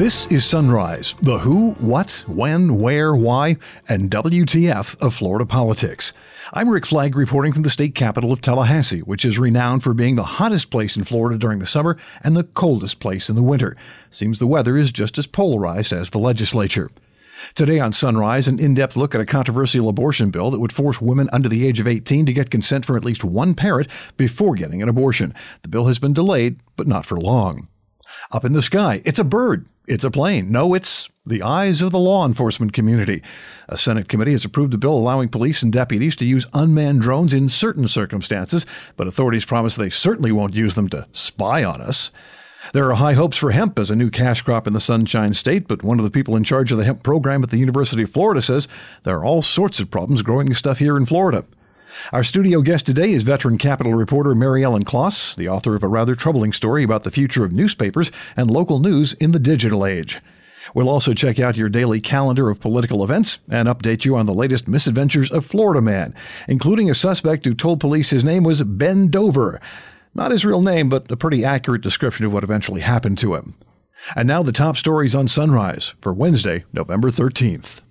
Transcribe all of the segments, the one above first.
This is Sunrise, the who, what, when, where, why, and WTF of Florida politics. I'm Rick Flagg reporting from the state capital of Tallahassee, which is renowned for being the hottest place in Florida during the summer and the coldest place in the winter. Seems the weather is just as polarized as the legislature. Today on Sunrise, an in depth look at a controversial abortion bill that would force women under the age of 18 to get consent from at least one parent before getting an abortion. The bill has been delayed, but not for long. Up in the sky, it's a bird. It's a plane. No, it's the eyes of the law enforcement community. A Senate committee has approved a bill allowing police and deputies to use unmanned drones in certain circumstances, but authorities promise they certainly won't use them to spy on us. There are high hopes for hemp as a new cash crop in the Sunshine State, but one of the people in charge of the hemp program at the University of Florida says there are all sorts of problems growing the stuff here in Florida. Our studio guest today is veteran Capitol reporter Mary Ellen Klas, the author of a rather troubling story about the future of newspapers and local news in the digital age. We'll also check out your daily calendar of political events and update you on the latest misadventures of Florida Man, including a suspect who told police his name was Ben Dover. Not his real name, but a pretty accurate description of what eventually happened to him. And now the top stories on Sunrise for Wednesday, November 13th.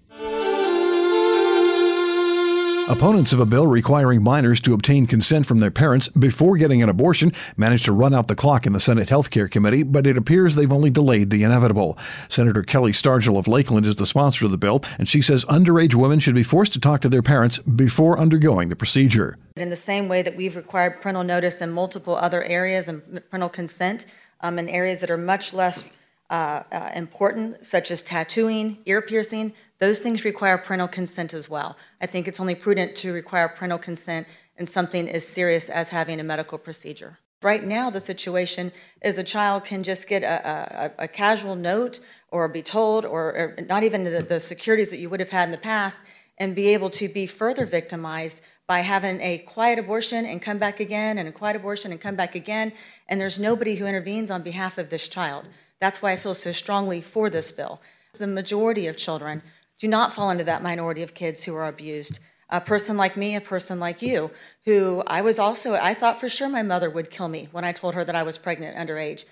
Opponents of a bill requiring minors to obtain consent from their parents before getting an abortion managed to run out the clock in the Senate Health Care Committee, but it appears they've only delayed the inevitable. Senator Kelli Stargel of Lakeland is the sponsor of the bill, and she says underage women should be forced to talk to their parents before undergoing the procedure. In the same way that we've required parental notice in multiple other areas and parental consent um, in areas that are much less uh, uh, important, such as tattooing, ear piercing, those things require parental consent as well. I think it's only prudent to require parental consent in something as serious as having a medical procedure. Right now, the situation is a child can just get a, a, a casual note or be told, or, or not even the, the securities that you would have had in the past, and be able to be further victimized by having a quiet abortion and come back again, and a quiet abortion and come back again, and there's nobody who intervenes on behalf of this child. That's why I feel so strongly for this bill. The majority of children do not fall into that minority of kids who are abused. A person like me, a person like you, who I was also, I thought for sure my mother would kill me when I told her that I was pregnant underage.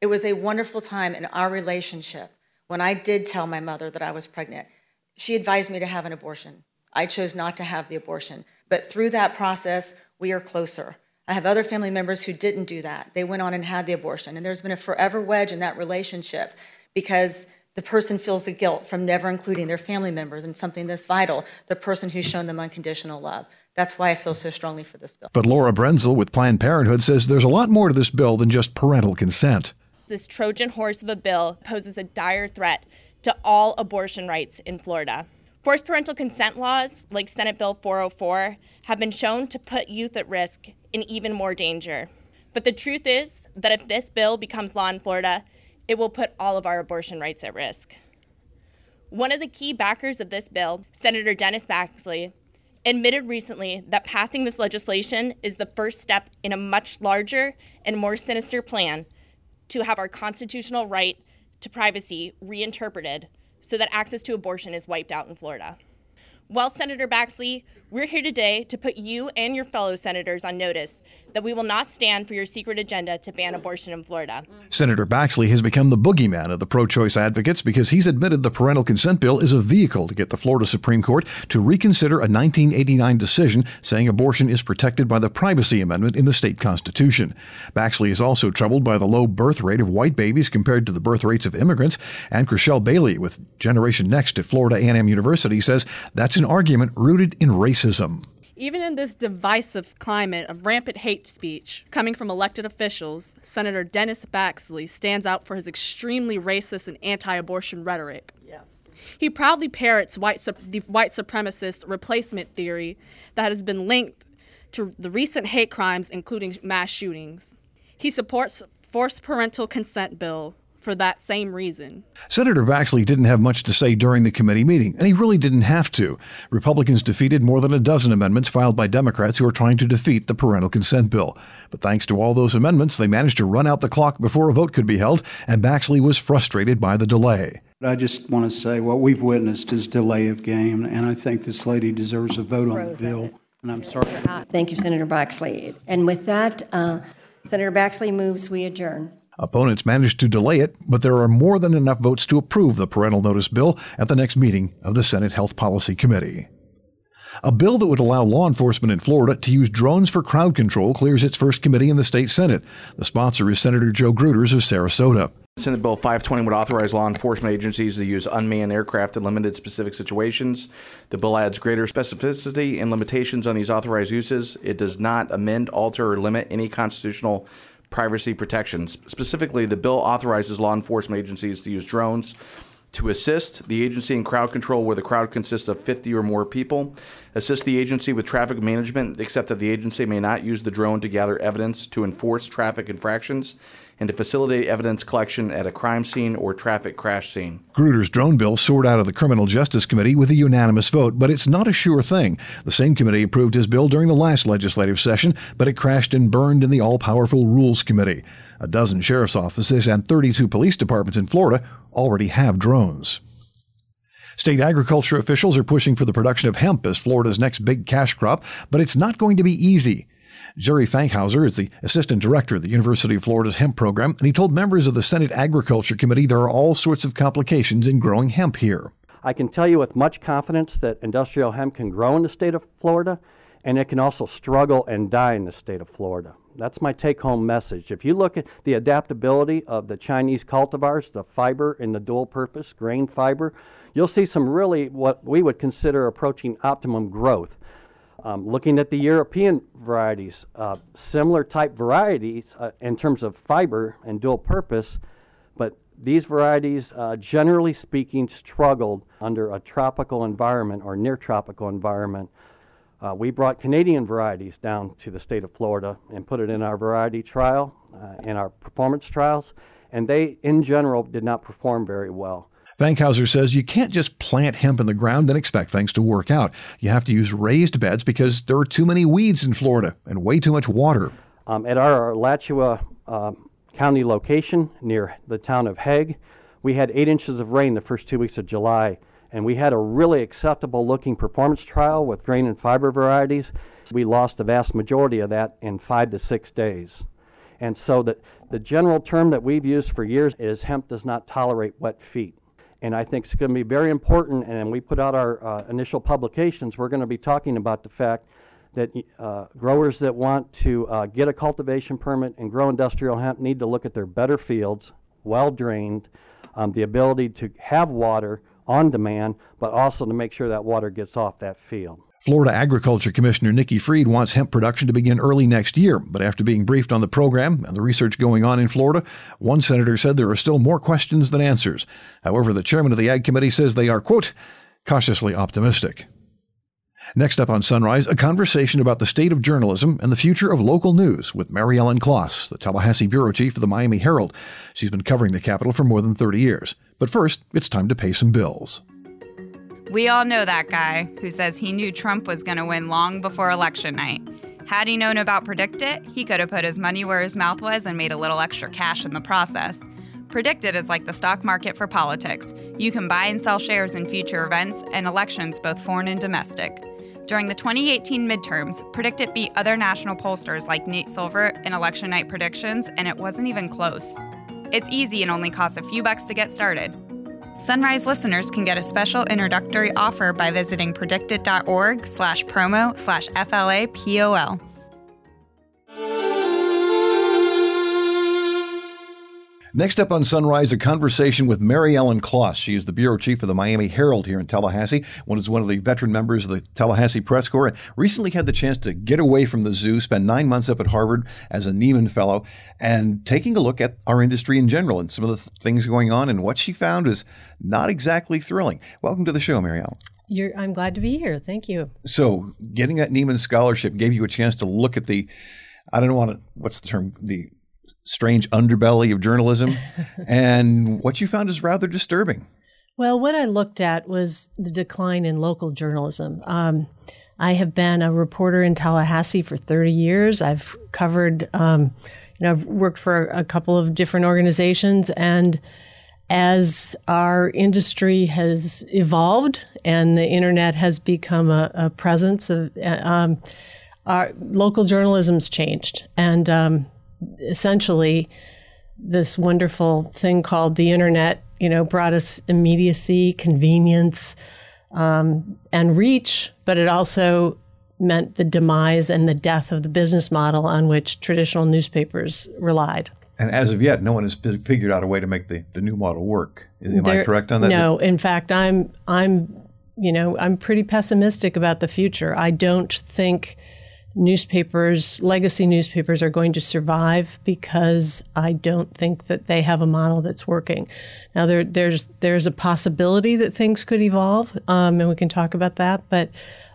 It was a wonderful time in our relationship when I did tell my mother that I was pregnant. She advised me to have an abortion. I chose not to have the abortion. But through that process, we are closer. I have other family members who didn't do that. They went on and had the abortion. And there's been a forever wedge in that relationship because the person feels the guilt from never including their family members in something this vital, the person who's shown them unconditional love. That's why I feel so strongly for this bill. But Laura Brenzel with Planned Parenthood says there's a lot more to this bill than just parental consent. This Trojan horse of a bill poses a dire threat to all abortion rights in Florida. Forced parental consent laws, like Senate Bill 404, have been shown to put youth at risk in even more danger. But the truth is that if this bill becomes law in Florida, it will put all of our abortion rights at risk. One of the key backers of this bill, Senator Dennis Baxley, admitted recently that passing this legislation is the first step in a much larger and more sinister plan to have our constitutional right to privacy reinterpreted so that access to abortion is wiped out in Florida. Well, Senator Baxley, we're here today to put you and your fellow senators on notice that we will not stand for your secret agenda to ban abortion in Florida. Senator Baxley has become the boogeyman of the pro choice advocates because he's admitted the parental consent bill is a vehicle to get the Florida Supreme Court to reconsider a 1989 decision saying abortion is protected by the Privacy Amendment in the state constitution. Baxley is also troubled by the low birth rate of white babies compared to the birth rates of immigrants, and Chriselle Bailey with Generation Next at Florida A&M University says that's an argument rooted in racism. Even in this divisive climate of rampant hate speech coming from elected officials, Senator Dennis Baxley stands out for his extremely racist and anti abortion rhetoric. Yes. He proudly parrots white, the white supremacist replacement theory that has been linked to the recent hate crimes, including mass shootings. He supports forced parental consent bill, for that same reason. Senator Baxley didn't have much to say during the committee meeting, and he really didn't have to. Republicans defeated more than a dozen amendments filed by Democrats who are trying to defeat the parental consent bill. But thanks to all those amendments, they managed to run out the clock before a vote could be held, and Baxley was frustrated by the delay. I just want to say what we've witnessed is delay of game, and I think this lady deserves a vote on the bill. And I'm sorry. Thank you, Senator Baxley. And with that, uh, Senator Baxley moves we adjourn. Opponents managed to delay it, but there are more than enough votes to approve the parental notice bill at the next meeting of the Senate Health Policy Committee. A bill that would allow law enforcement in Florida to use drones for crowd control clears its first committee in the state Senate. The sponsor is Senator Joe Gruters of Sarasota. Senate Bill 520 would authorize law enforcement agencies to use unmanned aircraft in limited specific situations. The bill adds greater specificity and limitations on these authorized uses. It does not amend, alter, or limit any constitutional privacy protections. Specifically, the bill authorizes law enforcement agencies to use drones to assist the agency in crowd control where the crowd consists of 50 or more people, assist the agency with traffic management, except that the agency may not use the drone to gather evidence to enforce traffic infractions, and to facilitate evidence collection at a crime scene or traffic crash scene. Gruters' drone bill soared out of the Criminal Justice Committee with a unanimous vote, but it's not a sure thing. The same committee approved his bill during the last legislative session, but it crashed and burned in the all powerful Rules Committee. A dozen sheriff's offices and 32 police departments in Florida already have drones. State agriculture officials are pushing for the production of hemp as Florida's next big cash crop, but it's not going to be easy. Jerry Fankhauser is the assistant director of the University of Florida's hemp program, and he told members of the Senate Agriculture Committee there are all sorts of complications in growing hemp here. I can tell you with much confidence that industrial hemp can grow in the state of Florida, and it can also struggle and die in the state of Florida. That's my take home message. If you look at the adaptability of the Chinese cultivars, the fiber in the dual purpose grain fiber, you'll see some really what we would consider approaching optimum growth. Um, looking at the European varieties, uh, similar type varieties uh, in terms of fiber and dual purpose, but these varieties, uh, generally speaking, struggled under a tropical environment or near tropical environment. Uh, we brought Canadian varieties down to the state of Florida and put it in our variety trial, uh, in our performance trials, and they, in general, did not perform very well. Fankhauser says you can't just plant hemp in the ground and expect things to work out. You have to use raised beds because there are too many weeds in Florida and way too much water. Um, at our Alachua uh, County location near the town of Hague, we had eight inches of rain the first two weeks of July, and we had a really acceptable looking performance trial with grain and fiber varieties. We lost the vast majority of that in five to six days. And so the, the general term that we've used for years is hemp does not tolerate wet feet. And I think it's going to be very important. And we put out our uh, initial publications, we're going to be talking about the fact that uh, growers that want to uh, get a cultivation permit and grow industrial hemp need to look at their better fields, well drained, um, the ability to have water on demand, but also to make sure that water gets off that field. Florida Agriculture Commissioner Nikki Fried wants hemp production to begin early next year, but after being briefed on the program and the research going on in Florida, one senator said there are still more questions than answers. However, the chairman of the Ag Committee says they are, quote, cautiously optimistic. Next up on Sunrise, a conversation about the state of journalism and the future of local news with Mary Ellen Klas, the Tallahassee bureau chief of the Miami Herald. She's been covering the capital for more than 30 years. But first, it's time to pay some bills. We all know that guy who says he knew Trump was going to win long before election night. Had he known about PredictIt, he could have put his money where his mouth was and made a little extra cash in the process. PredictIt is like the stock market for politics. You can buy and sell shares in future events and elections, both foreign and domestic. During the 2018 midterms, PredictIt beat other national pollsters like Nate Silver in election night predictions, and it wasn't even close. It's easy and only costs a few bucks to get started. Sunrise listeners can get a special introductory offer by visiting predictit.org slash promo slash FLAPOL. Next up on Sunrise, a conversation with Mary Ellen Klas. She is the bureau chief of the Miami Herald here in Tallahassee. One is one of the veteran members of the Tallahassee Press Corps. And recently had the chance to get away from the zoo, spend nine months up at Harvard as a Nieman Fellow, and taking a look at our industry in general and some of the th- things going on. And what she found is not exactly thrilling. Welcome to the show, Mary Ellen. You're, I'm glad to be here. Thank you. So, getting that Nieman scholarship gave you a chance to look at the, I don't want to, what's the term, the strange underbelly of journalism. and what you found is rather disturbing. Well, what I looked at was the decline in local journalism. Um, I have been a reporter in Tallahassee for 30 years. I've covered, um, you know, I've worked for a couple of different organizations. And as our industry has evolved and the internet has become a, a presence of, um, our local journalism's changed. And um, essentially this wonderful thing called the internet, you know, brought us immediacy, convenience, um, and reach, but it also meant the demise and the death of the business model on which traditional newspapers relied. And as of yet, no one has fi- figured out a way to make the, the new model work. Am there, I correct on that? No, in fact, I'm I'm you know I'm pretty pessimistic about the future. I don't think newspapers, legacy newspapers, are going to survive because I don't think that they have a model that's working. Now there there's there's a possibility that things could evolve, um, and we can talk about that, but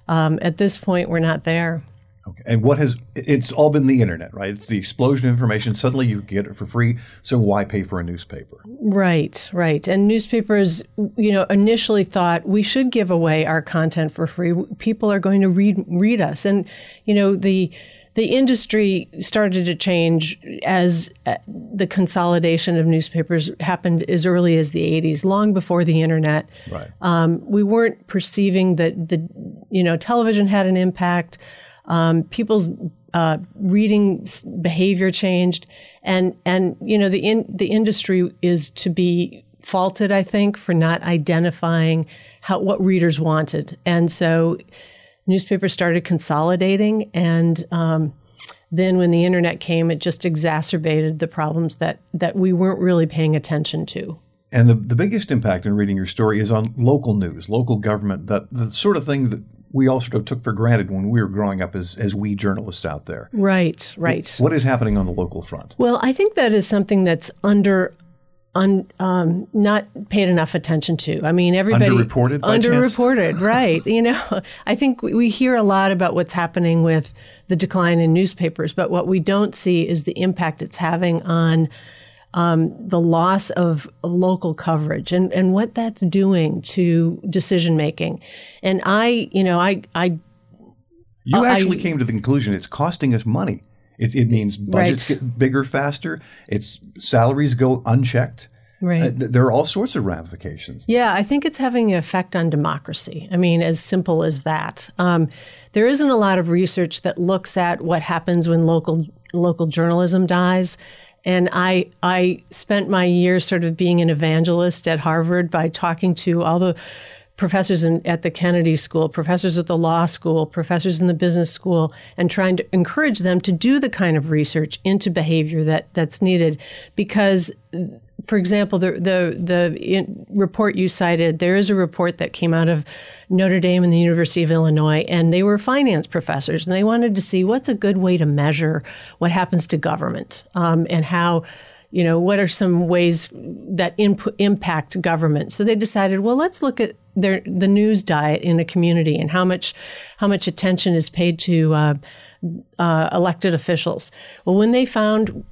um, at this point, we're not there. Okay. And what has it's all been the internet, right? It's the explosion of information. Suddenly you get it for free. So why pay for a newspaper? Right, right. And newspapers, you know, initially thought we should give away our content for free. People are going to read read us. And you know, the the industry started to change as uh, the consolidation of newspapers happened as early as the 80s, long before the internet. Right. Um, we weren't perceiving that the, you know, television had an impact. Um, people's uh, reading behavior changed, and and you know the in, the industry is to be faulted, I think, for not identifying how what readers wanted, and so newspapers started consolidating, and um, then when the internet came, it just exacerbated the problems that that we weren't really paying attention to. And the, the biggest impact in reading your story is on local news, local government, that the sort of thing that we all sort of took for granted when we were growing up as, as we journalists out there. Right, right. What is happening on the local front? Well, I think that is something that's under un, um, not paid enough attention to. I mean, everybody underreported. underreported, right? You know, I think we hear a lot about what's happening with the decline in newspapers, but what we don't see is the impact it's having on um, the loss of, of, local coverage and, and what that's doing to decision making. And I, you know, I, I you actually I, came to the conclusion it's costing us money. It, it means budgets right. get bigger faster. It's salaries go unchecked. Right. Uh, there are all sorts of ramifications. Yeah, I think it's having an effect on democracy. I mean, as simple as that. Um, there isn't a lot of research that looks at what happens when local local journalism dies. And I I spent my years sort of being an evangelist at Harvard by talking to all the professors in, at the Kennedy School, professors at the law school, professors in the business school, and trying to encourage them to do the kind of research into behavior that that's needed. Because, for example, the the the report you cited, there is a report that came out of Notre Dame and the University of Illinois, and they were finance professors, and they wanted to see what's a good way to measure what happens to government um, and how you know, what are some ways that impact government? So they decided, well, let's look at their, the news diet in a community and how much how much attention is paid to uh, uh, elected officials. Well, when they found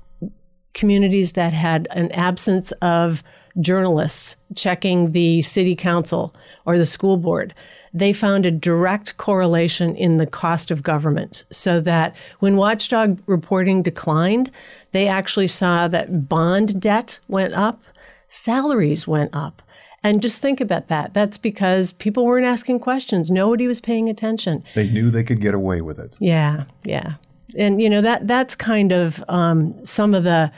communities that had an absence of journalists checking the city council or the school board, they found a direct correlation in the cost of government. So that when watchdog reporting declined, they actually saw that bond debt went up, salaries went up. And just think about that. That's because people weren't asking questions. Nobody was paying attention. They knew they could get away with it. Yeah, yeah. And you know that that's kind of um, some of the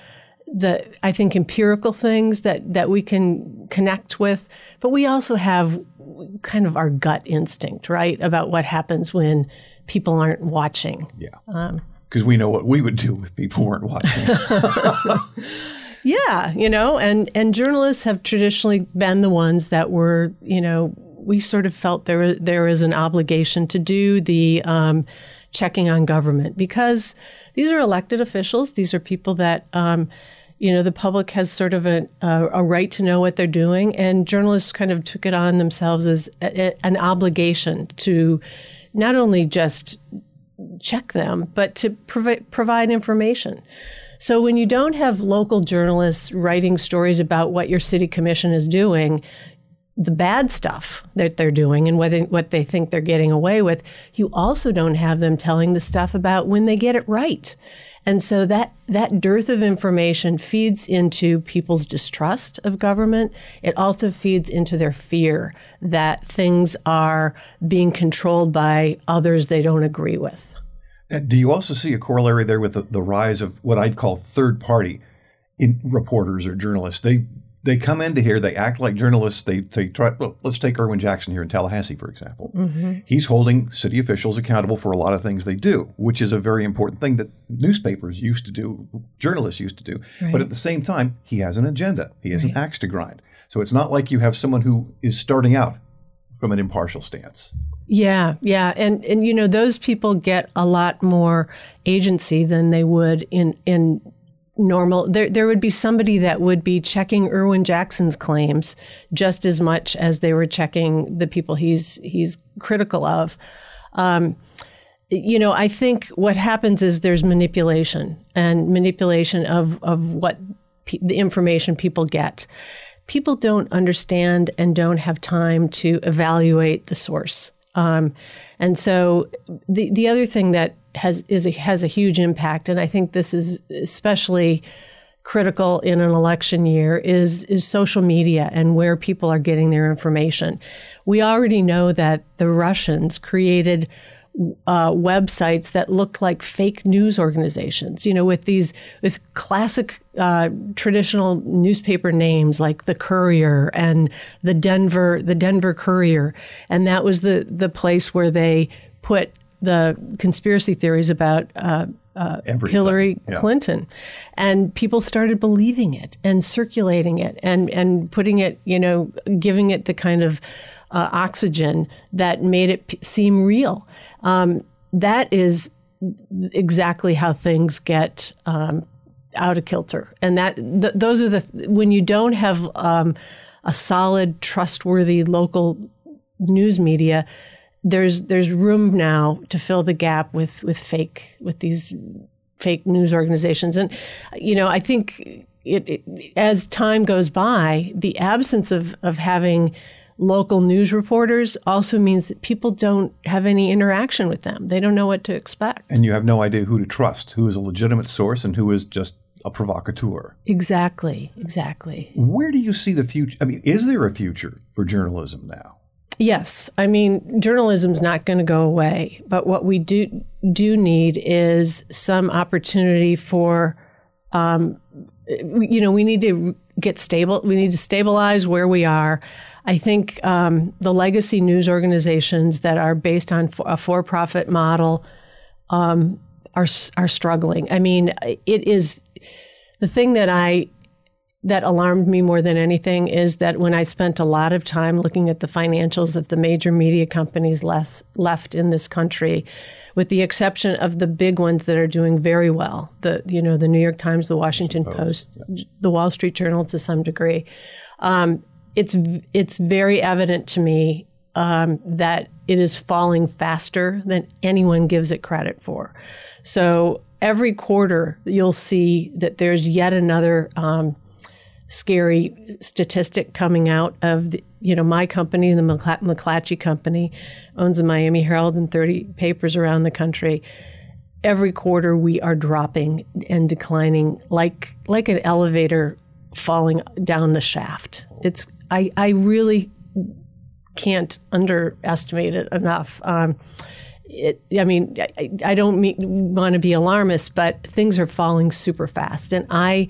the I think empirical things that that we can connect with, but we also have kind of our gut instinct, right, about what happens when people aren't watching. Yeah. Because um, we know what we would do if people weren't watching. yeah, you know, and and journalists have traditionally been the ones that were, you know, we sort of felt there there is an obligation to do the um, checking on government because these are elected officials. These are people that. Um, you know, the public has sort of a, a, a, right to know what they're doing, and journalists kind of took it on themselves as a, an obligation to not only just check them, but to provi- provide information. So when you don't have local journalists writing stories about what your city commission is doing, the bad stuff that they're doing and what they, what they think they're getting away with, you also don't have them telling the stuff about when they get it right. And so that that dearth of information feeds into people's distrust of government. It also feeds into their fear that things are being controlled by others they don't agree with. Do you also see a corollary there with the, the rise of what I'd call third party in reporters or journalists. They they come into here, they act like journalists. They they try. Well, let's take Erwin Jackson here in Tallahassee, for example. Mm-hmm. He's holding city officials accountable for a lot of things they do, which is a very important thing that newspapers used to do, journalists used to do. Right. But at the same time, he has an agenda. He has an axe to grind. So it's not like you have someone who is starting out from an impartial stance. Yeah, yeah, and and you know those people get a lot more agency than they would in in normal. There there would be somebody that would be checking Erwin Jackson's claims just as much as they were checking the people he's he's critical of. Um, you know, I think what happens is there's manipulation and manipulation of of what pe- the information people get. People don't understand and don't have time to evaluate the source. Um, and so the the other thing that has is a, has a huge impact, and I think this is especially critical in an election year is is social media and where people are getting their information. We already know that the Russians created uh, websites that look like fake news organizations. You know, with these with classic uh, traditional newspaper names like the Courier and the Denver the Denver Courier, and that was the the place where they put the conspiracy theories about. Uh, uh, Hillary Yeah. Clinton, and people started believing it and circulating it and and putting it, you know, giving it the kind of uh, oxygen that made it p- seem real. Um, that is exactly how things get um, out of kilter, and that th- those are the when you don't have um, a solid, trustworthy local news media there's there's room now to fill the gap with with fake with these fake news organizations and you know i think it, it as time goes by the absence of of having local news reporters also means that people don't have any interaction with them they don't know what to expect And you have no idea who to trust, who is a legitimate source and who is just a provocateur. exactly exactly Where do you see the future? I mean, is there a future for journalism now? Yes, I mean journalism's not going to go away, but what we do do need is some opportunity for, um, you know, we need to get stable. We need to stabilize where we are. I think um, the legacy news organizations that are based on a for-profit model um, are are struggling. I mean, it is the thing that I that alarmed me more than anything is that when I spent a lot of time looking at the financials of the major media companies less, left in this country, with the exception of the big ones that are doing very well, the you know the New York Times, the Washington Post, the Wall Street Journal to some degree, um, it's it's very evident to me um, that it is falling faster than anyone gives it credit for. So every quarter, you'll see that there's yet another. Um, scary statistic coming out of the, you know my company, the McCla- McClatchy Company, owns the Miami Herald and 30 papers around the country. Every quarter, we are dropping and declining like like an elevator falling down the shaft. It's I I really can't underestimate it enough. Um, it, I mean, I, I don't mean, want to be alarmist, but things are falling super fast, and I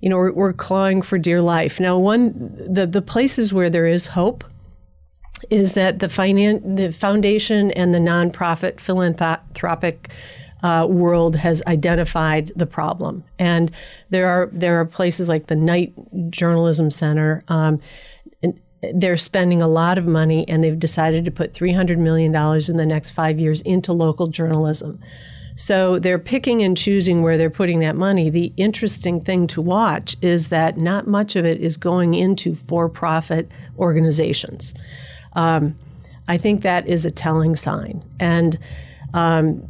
you know, we're, we're clawing for dear life. Now, one the the places where there is hope is that the finan- the foundation and the nonprofit philanthropic uh, world has identified the problem, and there are there are places like the Knight Journalism Center. Um, they're spending a lot of money, and they've decided to put three hundred million dollars in the next five years into local journalism. So they're picking and choosing where they're putting that money. The interesting thing to watch is that not much of it is going into for profit organizations. Um, I think that is a telling sign. And um,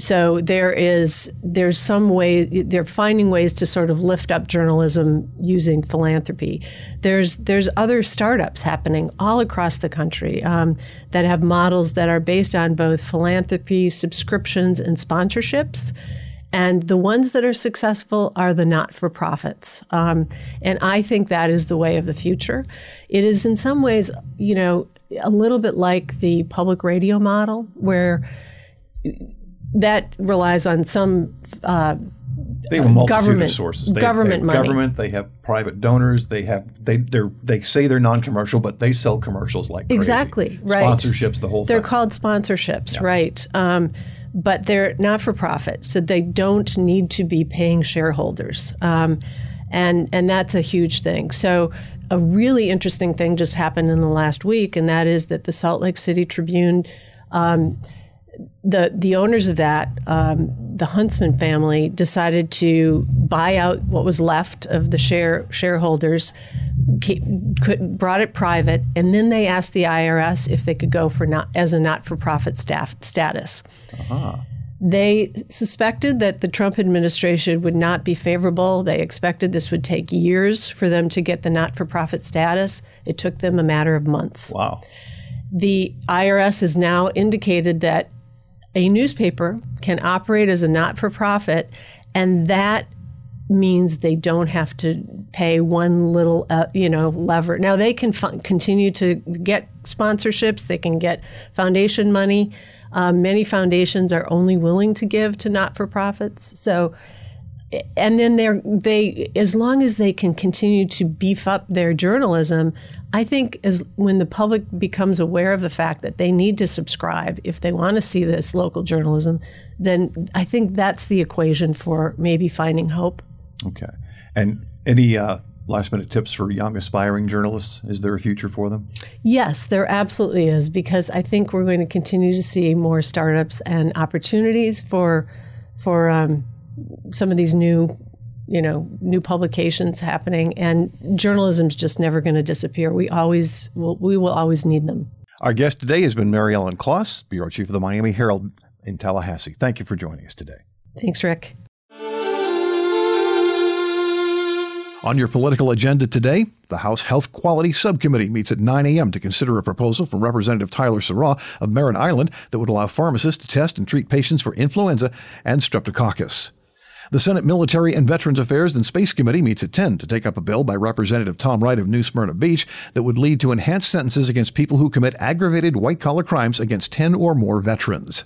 so there is there's some way they're finding ways to sort of lift up journalism using philanthropy. There's there's other startups happening all across the country um, that have models that are based on both philanthropy, subscriptions, and sponsorships. And the ones that are successful are the not for profits. Um, and I think that is the way of the future. It is, in some ways, you know, a little bit like the public radio model, where that relies on some uh, they have a multitude government- of sources. They government have, they have money. government. They have private donors. They have they they they say they're non-commercial, but they sell commercials like crazy. Exactly, right. Sponsorships, the whole thing. They're thing. called sponsorships, right? Um, but they're not for profit, so they don't need to be paying shareholders, um, and and that's a huge thing. So. A really interesting thing just happened in the last week, and that is that the Salt Lake City Tribune um, the the owners of that, um, the Huntsman family, decided to buy out what was left of the share shareholders, keep, could, brought it private, and then they asked the IRS if they could go for not as a not for profit staff status. They suspected that the Trump administration would not be favorable. They expected this would take years for them to get the not for profit status. It took them a matter of months wow. the IRS has now indicated that a newspaper can operate as a not for profit, and that means they don't have to pay one little, uh, you know, lever. Now they can continue to get sponsorships. They can get foundation money. Um, many foundations are only willing to give to not for profits. So and then they're they as long as they can continue to beef up their journalism i think as when the public becomes aware of the fact that they need to subscribe if they want to see this local journalism then i think that's the equation for maybe finding hope Okay. And any uh, last minute tips for young aspiring journalists? Is there a future for them? Yes, there absolutely is because I think we're going to continue to see more startups and opportunities for for um, some of these new you know new publications happening and journalism's just never going to disappear we always will we will always need them Our guest today has been Mary Ellen Klas, bureau chief of the Miami Herald in Tallahassee. Thank you for joining us today. thanks rick On your political agenda today, the House Health Quality Subcommittee meets at 9 a.m. to consider a proposal from Representative Tyler Sirois of Merritt Island that would allow pharmacists to test and treat patients for influenza and streptococcus. The Senate Military and Veterans Affairs and Space Committee meets at 10 to take up a bill by Representative Tom Wright of New Smyrna Beach that would lead to enhanced sentences against people who commit aggravated white collar crimes against 10 or more veterans.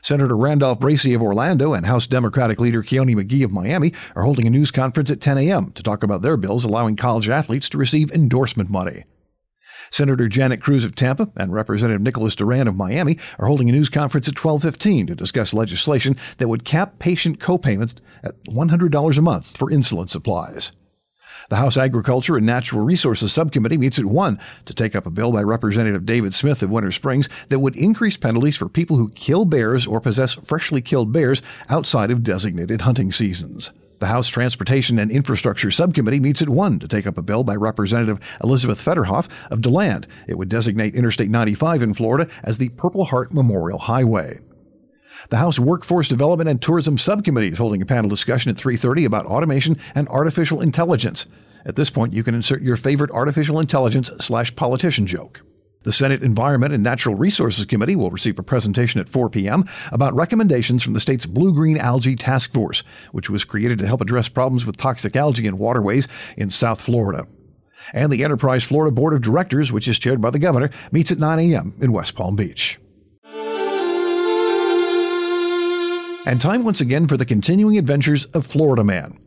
Senator Randolph Bracy of Orlando and House Democratic leader Kionne McGhee of Miami are holding a news conference at 10 a.m. to talk about their bills allowing college athletes to receive endorsement money. Senator Janet Cruz of Tampa and Representative Nicholas Duran of Miami are holding a news conference at 12:15 to discuss legislation that would cap patient copayments at $100 a month for insulin supplies. The House Agriculture and Natural Resources Subcommittee meets at 1 to take up a bill by Representative David Smith of Winter Springs that would increase penalties for people who kill bears or possess freshly killed bears outside of designated hunting seasons. The House Transportation and Infrastructure Subcommittee meets at 1 to take up a bill by Representative Elizabeth Fetterhoff of DeLand. It would designate Interstate 95 in Florida as the Purple Heart Memorial Highway. The House Workforce Development and Tourism Subcommittee is holding a panel discussion at 3:30 about automation and artificial intelligence. At this point, you can insert your favorite artificial intelligence slash politician joke. The Senate Environment and Natural Resources Committee will receive a presentation at 4 p.m. about recommendations from the state's Blue Green Algae Task Force, which was created to help address problems with toxic algae in waterways in South Florida. And the Enterprise Florida Board of Directors, which is chaired by the governor, meets at 9 a.m. in West Palm Beach. And time once again for the continuing adventures of Florida Man.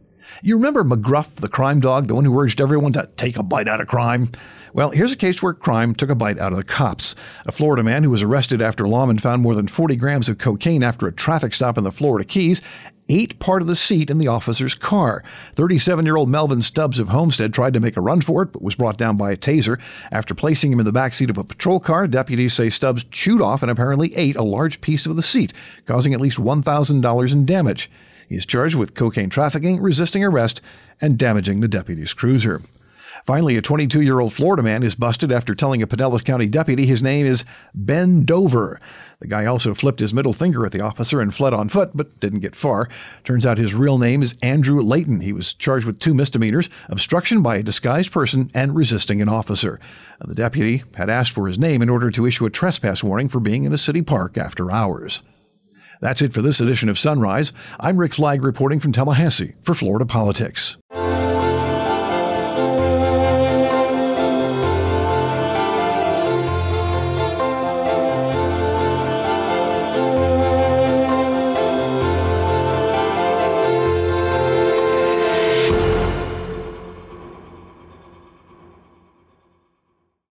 You remember McGruff, the crime dog, the one who urged everyone to take a bite out of crime? Well, here's a case where crime took a bite out of the cops. A Florida man who was arrested after lawmen found more than 40 grams of cocaine after a traffic stop in the Florida Keys ate part of the seat in the officer's car. 37 year old Melvin Stubbs of Homestead tried to make a run for it, but was brought down by a taser. After placing him in the back seat of a patrol car, deputies say Stubbs chewed off and apparently ate a large piece of the seat, causing at least $1,000 in damage. He is charged with cocaine trafficking, resisting arrest, and damaging the deputy's cruiser. Finally, a 22 year old Florida man is busted after telling a Pinellas County deputy his name is Ben Dover. The guy also flipped his middle finger at the officer and fled on foot, but didn't get far. Turns out his real name is Andrew Layton. He was charged with two misdemeanors obstruction by a disguised person and resisting an officer. The deputy had asked for his name in order to issue a trespass warning for being in a city park after hours. That's it for this edition of Sunrise. I'm Rick Flagg reporting from Tallahassee for Florida Politics.